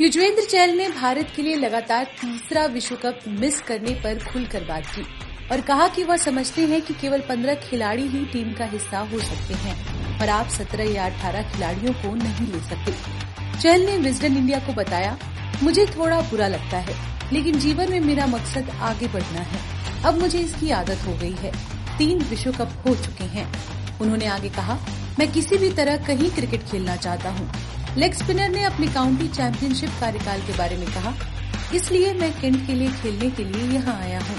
युजवेंद्र चहल ने भारत के लिए लगातार तीसरा विश्व कप मिस करने पर खुलकर बात की और कहा कि वह समझते हैं कि केवल 15 खिलाड़ी ही टीम का हिस्सा हो सकते हैं और आप 17 या 18 खिलाड़ियों को नहीं ले सकते। चहल ने विजडन इंडिया को बताया, मुझे थोड़ा बुरा लगता है, लेकिन जीवन में मेरा मकसद आगे बढ़ना है। अब मुझे इसकी आदत हो गई है। तीन विश्व कप हो चुके हैं। उन्होंने आगे कहा, मैं किसी भी तरह कहीं क्रिकेट खेलना चाहता हूँ लेग स्पिनर ने अपने काउंटी चैंपियनशिप कार्यकाल के बारे में कहा, इसलिए मैं केंट के लिए खेलने के लिए यहाँ आया हूँ।